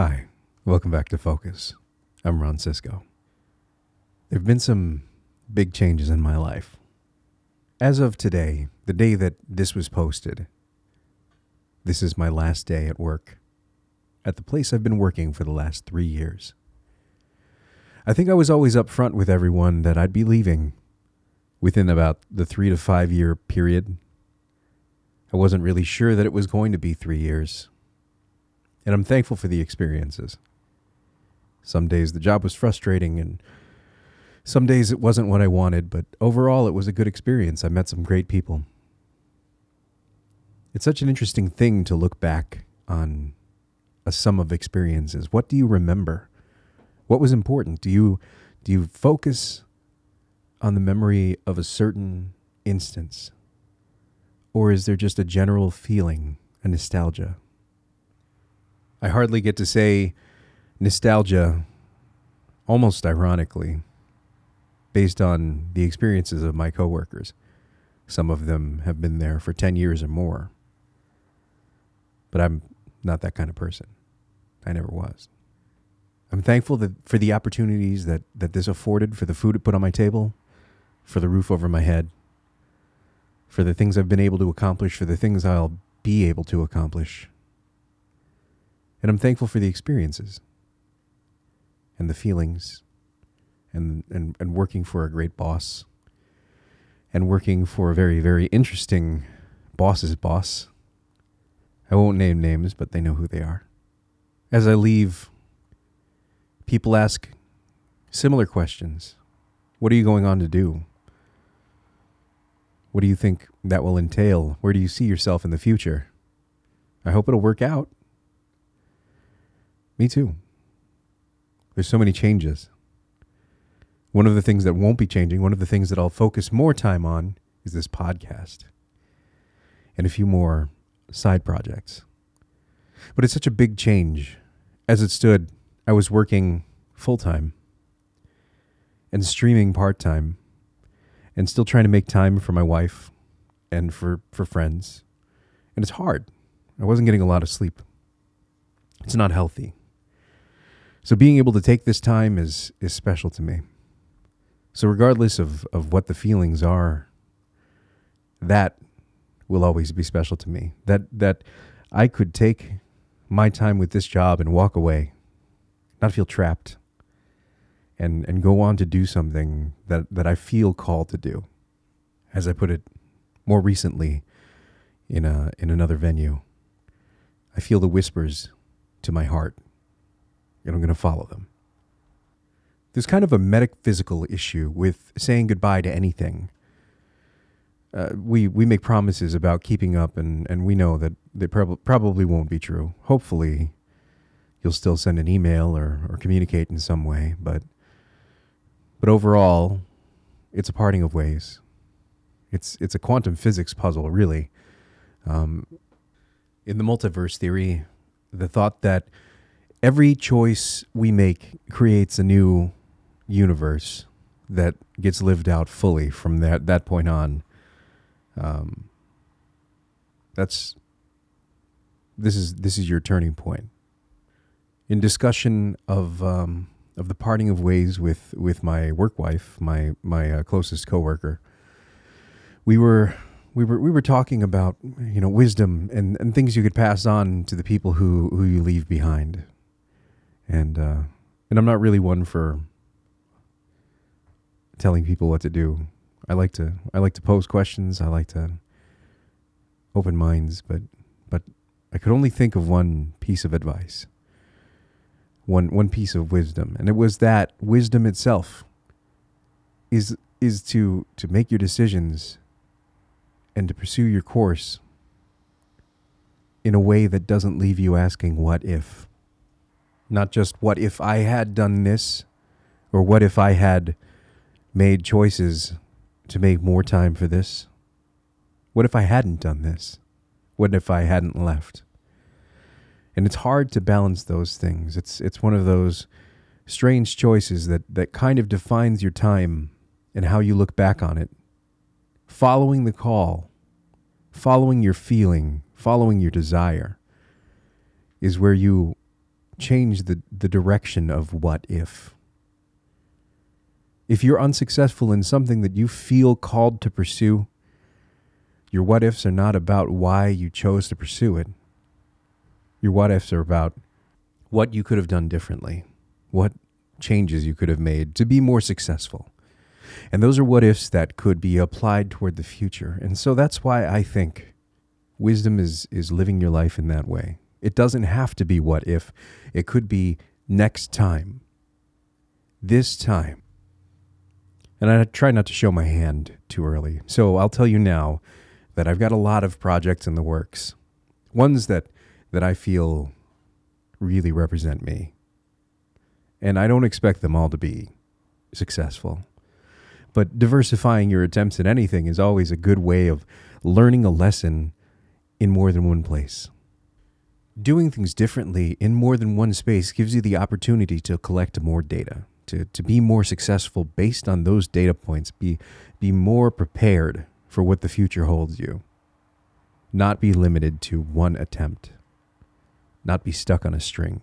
Hi, welcome back to Focus. I'm Ron Sisko. There have been some big changes in my life. As of today, the day that this was posted, this is my last day at work at the place I've been working for the last three years. I think I was always upfront with everyone that I'd be leaving within about the three to five year period. I wasn't really sure that it was going to be three years and I'm thankful for the experiences. Some days the job was frustrating, and some days it wasn't what I wanted, but overall it was a good experience. I met some great people. It's such an interesting thing to look back on a sum of experiences. What do you remember? What was important? Do you do you focus on the memory of a certain instance? Or is there just a general feeling, a nostalgia? I hardly get to say nostalgia, almost ironically, based on the experiences of my coworkers. Some of them have been there for 10 years or more. But I'm not that kind of person. I never was. I'm thankful that for the opportunities that, that this afforded, for the food it put on my table, for the roof over my head, for the things I've been able to accomplish, for the things I'll be able to accomplish and I'm thankful for the experiences and the feelings and, and, and working for a great boss and working for a very, very interesting boss's boss. I won't name names, but they know who they are. As I leave, people ask similar questions What are you going on to do? What do you think that will entail? Where do you see yourself in the future? I hope it'll work out. Me too. There's so many changes. One of the things that won't be changing, one of the things that I'll focus more time on is this podcast and a few more side projects. But it's such a big change. As it stood, I was working full time and streaming part time and still trying to make time for my wife and for, for friends. And it's hard. I wasn't getting a lot of sleep. It's not healthy. So being able to take this time is is special to me. So regardless of, of what the feelings are, that will always be special to me. That that I could take my time with this job and walk away, not feel trapped, and and go on to do something that, that I feel called to do. As I put it more recently in a in another venue, I feel the whispers to my heart and I'm going to follow them. There's kind of a metaphysical issue with saying goodbye to anything. Uh, we we make promises about keeping up, and, and we know that they prob- probably won't be true. Hopefully, you'll still send an email or, or communicate in some way, but but overall, it's a parting of ways. It's it's a quantum physics puzzle, really. Um, in the multiverse theory, the thought that every choice we make creates a new universe that gets lived out fully from that that point on. Um, that's this is this is your turning point. In discussion of um, of the parting of ways with with my work wife, my my uh, closest coworker, we were we were we were talking about you know wisdom and, and things you could pass on to the people who who you leave behind and uh, and I'm not really one for telling people what to do. I like to I like to pose questions. I like to open minds, but but I could only think of one piece of advice. One one piece of wisdom, and it was that wisdom itself is is to to make your decisions and to pursue your course in a way that doesn't leave you asking what if not just what if I had done this or what if I had made choices to make more time for this? What if I hadn't done this? What if I hadn't left? And it's hard to balance those things. It's it's one of those strange choices that, that kind of defines your time and how you look back on it. Following the call, following your feeling, following your desire is where you change the, the direction of what if. If you're unsuccessful in something that you feel called to pursue, your what ifs are not about why you chose to pursue it. Your what ifs are about what you could have done differently, what changes you could have made to be more successful. And those are what ifs that could be applied toward the future. And so that's why I think wisdom is, is living your life in that way. It doesn't have to be what if, it could be next time, this time. And I try not to show my hand too early. So I'll tell you now that I've got a lot of projects in the works, ones that, that I feel really represent me. And I don't expect them all to be successful. But diversifying your attempts at anything is always a good way of learning a lesson in more than one place. Doing things differently in more than one space gives you the opportunity to collect more data, to, to be more successful based on those data points, be, be more prepared for what the future holds you, not be limited to one attempt, not be stuck on a string.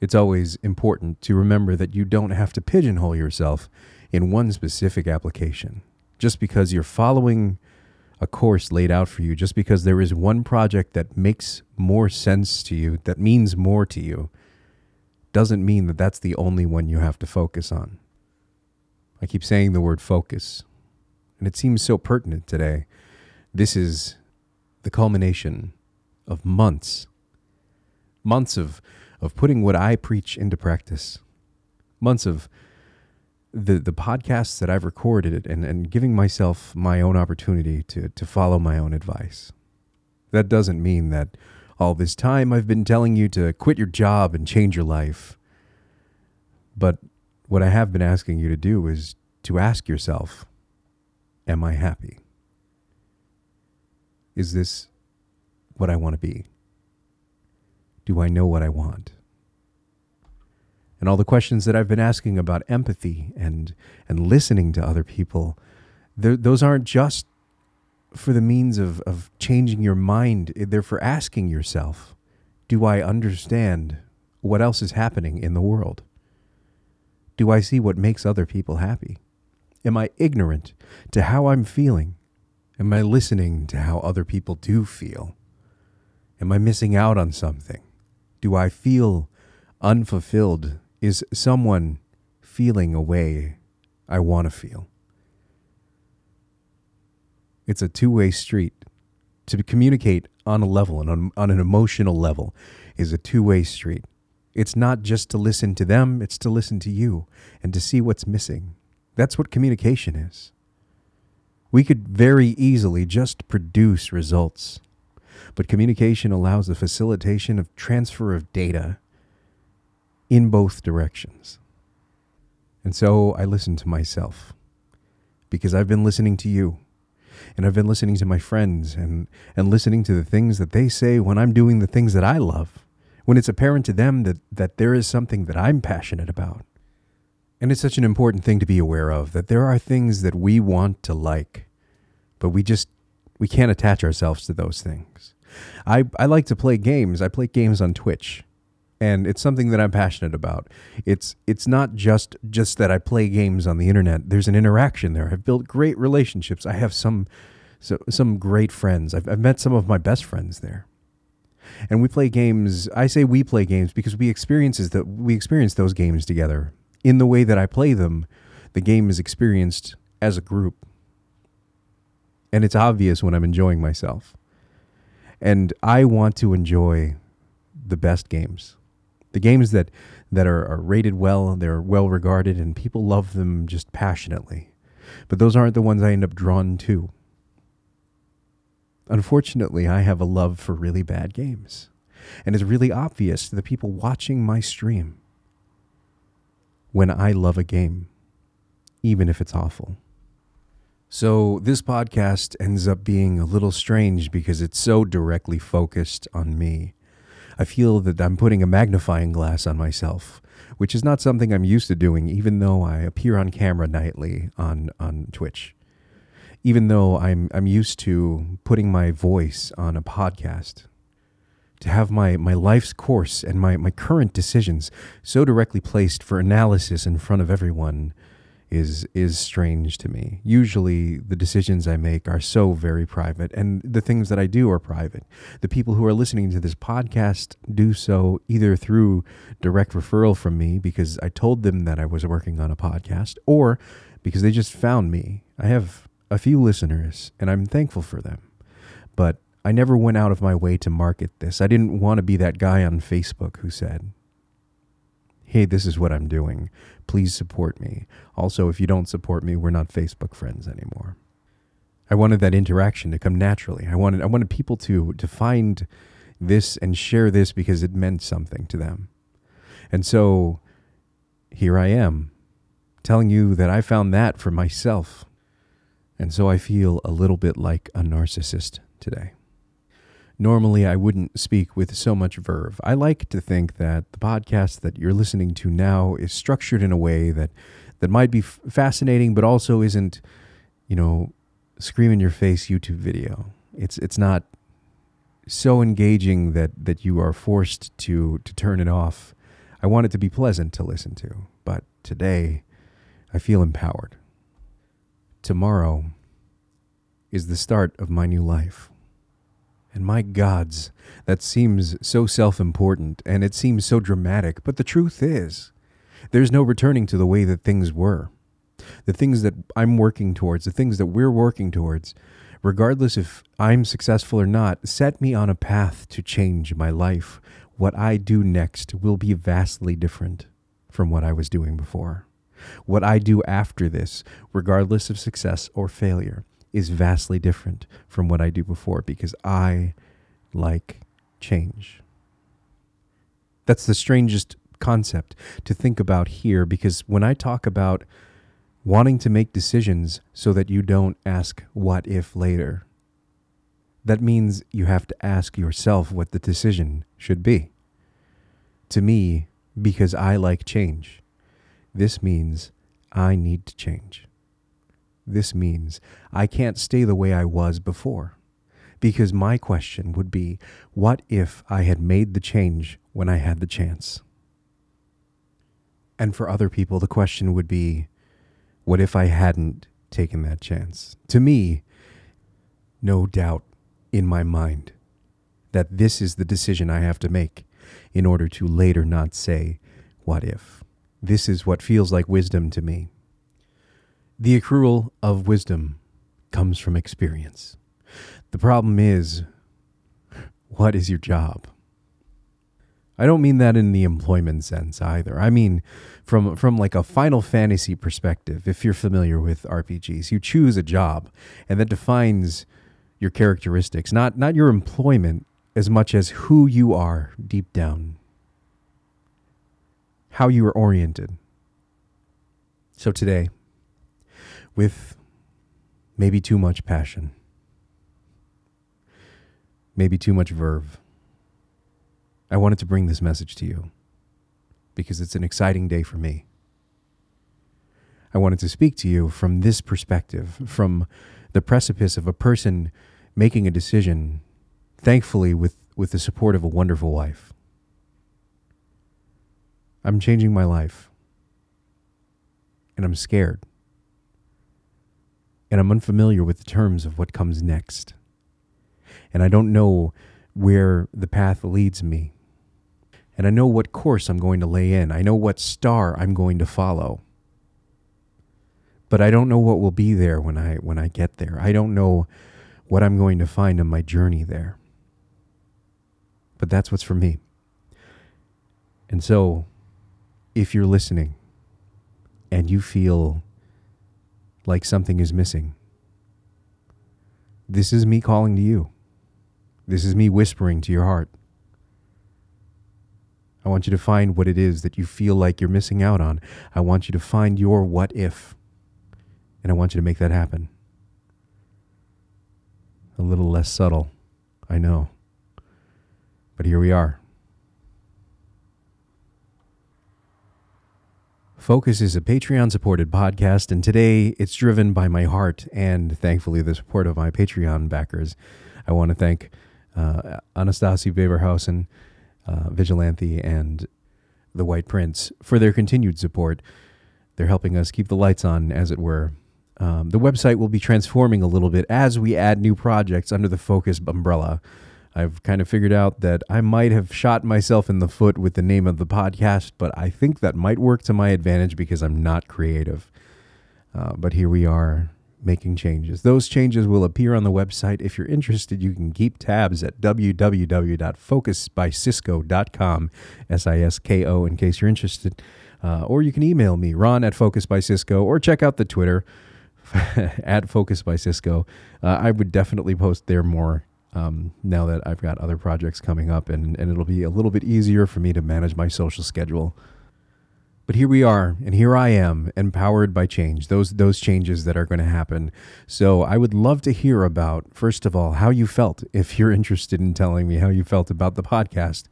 It's always important to remember that you don't have to pigeonhole yourself in one specific application. Just because you're following a course laid out for you, just because there is one project that makes more sense to you, that means more to you, doesn't mean that that's the only one you have to focus on. I keep saying the word focus, and it seems so pertinent today. This is the culmination of months, months of, of putting what I preach into practice, months of the the podcasts that I've recorded and, and giving myself my own opportunity to to follow my own advice. That doesn't mean that all this time I've been telling you to quit your job and change your life. But what I have been asking you to do is to ask yourself, am I happy? Is this what I want to be? Do I know what I want? And all the questions that I've been asking about empathy and and listening to other people, those aren't just for the means of, of changing your mind. Eh, they're for asking yourself, do I understand what else is happening in the world? Do I see what makes other people happy? Am I ignorant to how I'm feeling? Am I listening to how other people do feel? Am I missing out on something? Do I feel unfulfilled is someone feeling a way I want to feel. It's a two way street. To communicate on a level and on, on an emotional level is a two way street. It's not just to listen to them, it's to listen to you and to see what's missing. That's what communication is. We could very easily just produce results, but communication allows the facilitation of transfer of data in both directions. And so I listen to myself because I've been listening to you and I've been listening to my friends and, and listening to the things that they say when I'm doing the things that I love, when it's apparent to them that, that there is something that I'm passionate about. And it's such an important thing to be aware of that there are things that we want to like, but we just we can't attach ourselves to those things. I, I like to play games. I play games on Twitch and it's something that I'm passionate about. It's it's not just just that I play games on the internet. There's an interaction there. I've built great relationships. I have some so, some great friends. I've, I've met some of my best friends there, and we play games. I say we play games because we experiences that we experience those games together. In the way that I play them, the game is experienced as a group, and it's obvious when I'm enjoying myself. And I want to enjoy the best games the games that that are, are rated well, they're well regarded, and people love them just passionately. But those aren't the ones I end up drawn to. Unfortunately, I have a love for really bad games, and it's really obvious to the people watching my stream when I love a game, even if it's awful. So, this podcast ends up being a little strange because it's so directly focused on me. I feel that I'm putting a magnifying glass on myself, which is not something I'm used to doing, even though I appear on camera nightly on, on Twitch. Even though I'm, I'm used to putting my voice on a podcast. to have my, my life's course and my, my current decisions so directly placed for analysis in front of everyone is is strange to me. Usually the decisions I make are so very private and the things that I do are private. The people who are listening to this podcast do so either through direct referral from me because I told them that I was working on a podcast or because they just found me. I have a few listeners and I'm thankful for them. But I never went out of my way to market this. I didn't want to be that guy on Facebook who said, hey, this is what I'm doing. Please support me. Also, if you don't support me, we're not Facebook friends anymore. I wanted that interaction to come naturally. I wanted I wanted people to to find this and share this because it meant something to them. And so here I am telling you that I found that for myself. And so I feel a little bit like a narcissist today. Normally, I wouldn't speak with so much verve. I like to think that the podcast that you're listening to now is structured in a way that, that might be f- fascinating, but also isn't, you know, scream in your face YouTube video. It's, it's not so engaging that, that you are forced to, to turn it off. I want it to be pleasant to listen to, but today I feel empowered. Tomorrow is the start of my new life. And my gods, that seems so self important and it seems so dramatic, but the truth is, there's no returning to the way that things were. The things that I'm working towards, the things that we're working towards, regardless if I'm successful or not, set me on a path to change my life. What I do next will be vastly different from what I was doing before. What I do after this, regardless of success or failure, is vastly different from what I do before because I like change. That's the strangest concept to think about here because when I talk about wanting to make decisions so that you don't ask what if later, that means you have to ask yourself what the decision should be. To me, because I like change, this means I need to change. This means I can't stay the way I was before. Because my question would be what if I had made the change when I had the chance? And for other people, the question would be what if I hadn't taken that chance? To me, no doubt in my mind that this is the decision I have to make in order to later not say, what if? This is what feels like wisdom to me. The accrual of wisdom comes from experience. The problem is, what is your job? I don't mean that in the employment sense either. I mean from from like a Final Fantasy perspective. If you're familiar with RPGs, you choose a job and that defines your characteristics, not not your employment as much as who you are deep down. How you are oriented. So today, with maybe too much passion, maybe too much verve. I wanted to bring this message to you because it's an exciting day for me. I wanted to speak to you from this perspective, from the precipice of a person making a decision, thankfully, with, with the support of a wonderful wife. I'm changing my life, and I'm scared and I'm unfamiliar with the terms of what comes next. And I don't know where the path leads me. And I know what course I'm going to lay in. I know what star I'm going to follow. But I don't know what will be there when I when I get there. I don't know what I'm going to find on my journey there. But that's what's for me. And so if you're listening and you feel like something is missing. This is me calling to you. This is me whispering to your heart. I want you to find what it is that you feel like you're missing out on. I want you to find your what if. And I want you to make that happen. A little less subtle, I know. But here we are. Focus is a Patreon supported podcast, and today it's driven by my heart and thankfully the support of my Patreon backers. I want to thank uh, Anastasi Weberhausen, uh, Vigilante, and the White Prince for their continued support. They're helping us keep the lights on, as it were. Um, the website will be transforming a little bit as we add new projects under the Focus umbrella. I've kind of figured out that I might have shot myself in the foot with the name of the podcast, but I think that might work to my advantage because I'm not creative. Uh, but here we are making changes. Those changes will appear on the website. If you're interested, you can keep tabs at www.focusbysisko.com, S I S K O, in case you're interested. Uh, or you can email me, ron at focusbysisko, or check out the Twitter at focusbysisko. Uh, I would definitely post there more um, now that I've got other projects coming up, and, and it'll be a little bit easier for me to manage my social schedule. But here we are, and here I am, empowered by change, those those changes that are going to happen. So I would love to hear about, first of all, how you felt, if you're interested in telling me how you felt about the podcast.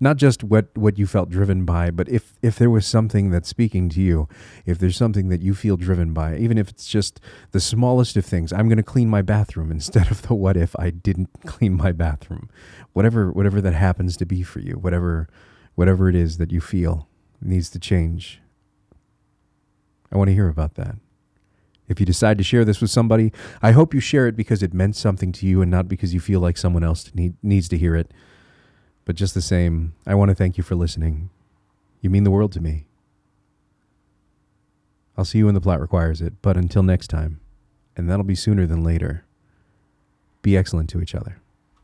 Not just what, what you felt driven by, but if if there was something that's speaking to you, if there's something that you feel driven by, even if it's just the smallest of things. I'm gonna clean my bathroom instead of the what if I didn't clean my bathroom. Whatever whatever that happens to be for you, whatever whatever it is that you feel needs to change. I want to hear about that. If you decide to share this with somebody, I hope you share it because it meant something to you and not because you feel like someone else need, needs to hear it. But just the same, I want to thank you for listening. You mean the world to me. I'll see you when the plot requires it, but until next time, and that'll be sooner than later, be excellent to each other.